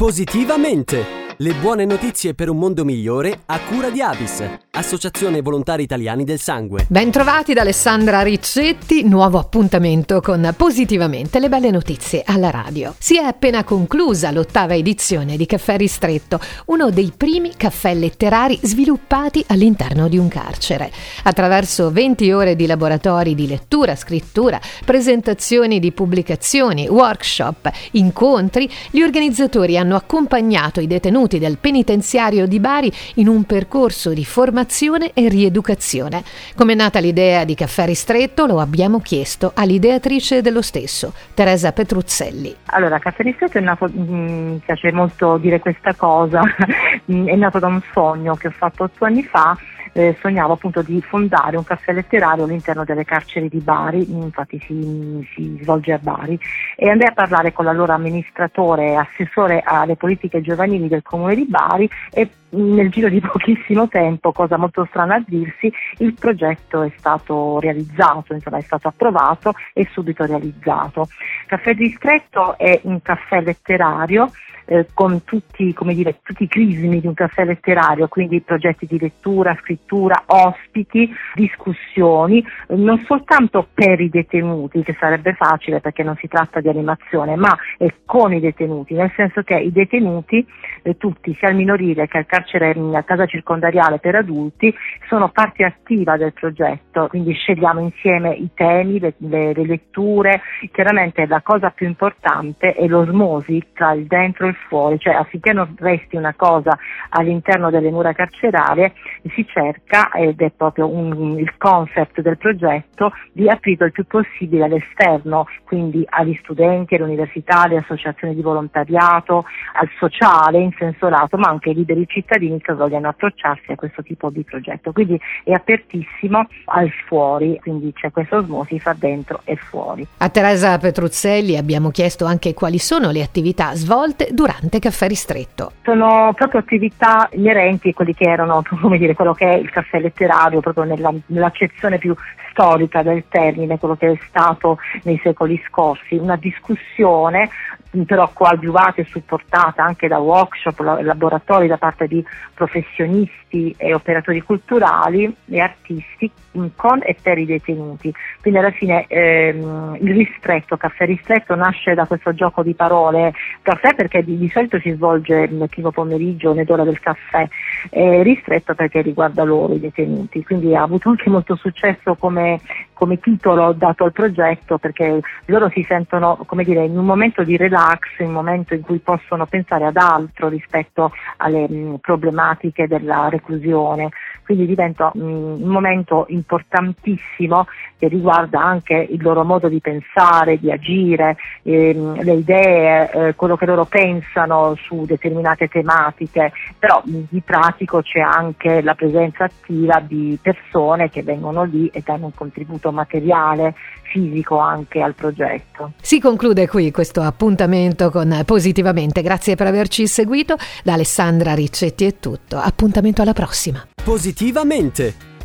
Positivamente! Le buone notizie per un mondo migliore a cura di Avis, Associazione Volontari Italiani del Sangue. Bentrovati da Alessandra Riccetti, nuovo appuntamento con Positivamente le belle notizie alla radio. Si è appena conclusa l'ottava edizione di Caffè Ristretto, uno dei primi caffè letterari sviluppati all'interno di un carcere. Attraverso 20 ore di laboratori di lettura, scrittura, presentazioni di pubblicazioni, workshop, incontri, gli organizzatori hanno accompagnato i detenuti detenuti del penitenziario di Bari in un percorso di formazione e rieducazione. Come è nata l'idea di Caffè Ristretto lo abbiamo chiesto all'ideatrice dello stesso, Teresa Petruzzelli. Allora, Caffè Ristretto è nato, mm, mi piace molto dire questa cosa, è nato da un sogno che ho fatto otto anni fa eh, sognavo appunto di fondare un caffè letterario all'interno delle carceri di Bari, infatti si, si svolge a Bari, e andai a parlare con l'allora amministratore e assessore alle politiche giovanili del comune di Bari e nel giro di pochissimo tempo, cosa molto strana a dirsi, il progetto è stato realizzato, insomma è stato approvato e subito realizzato. Caffè Distretto è un caffè letterario eh, con tutti, dire, tutti, i crismi di un caffè letterario, quindi progetti di lettura, scrittura, ospiti, discussioni, non soltanto per i detenuti, che sarebbe facile perché non si tratta di animazione, ma con i detenuti, nel senso che i detenuti, eh, tutti, sia al minorile che al carcere, a casa circondariale per adulti, sono parte attiva del progetto, quindi scegliamo insieme i temi, le, le, le letture, chiaramente la cosa più importante è l'osmosi tra il dentro e il fuori, cioè affinché non resti una cosa all'interno delle mura carcerarie, si cerca, ed è proprio un, il concept del progetto, di aprirlo il più possibile all'esterno, quindi agli studenti, alle università, alle associazioni di volontariato, al sociale in senso lato, ma anche ai liberi cittadini che vogliono approcciarsi a questo tipo di progetto. Quindi è apertissimo al fuori, quindi c'è questa osmosi fra dentro e fuori. A Teresa Petruzzelli abbiamo chiesto anche quali sono le attività svolte durante durante Caffè Ristretto. Sono proprio attività inerenti a quelli che erano, come dire, quello che è il caffè letterario, proprio nella, nell'accezione più storica del termine, quello che è stato nei secoli scorsi, una discussione però coadiuvata e supportata anche da workshop, laboratori da parte di professionisti e operatori culturali e artisti con e per i detenuti. Quindi alla fine ehm, il ristretto, caffè ristretto nasce da questo gioco di parole, caffè perché di, di solito si svolge il primo pomeriggio, nell'ora del caffè, eh, ristretto perché riguarda loro i detenuti, quindi ha avuto anche molto successo come, come titolo dato al progetto perché loro si sentono come dire in un momento di relax, in un momento in cui possono pensare ad altro rispetto alle mh, problematiche della reclusione quindi diventa un momento importantissimo che riguarda anche il loro modo di pensare, di agire, ehm, le idee, eh, quello che loro pensano su determinate tematiche, però di pratico c'è anche la presenza attiva di persone che vengono lì e danno un contributo materiale, fisico anche al progetto. Si conclude qui questo appuntamento con Positivamente, grazie per averci seguito, da Alessandra Riccetti è tutto, appuntamento alla prossima. Positivamente!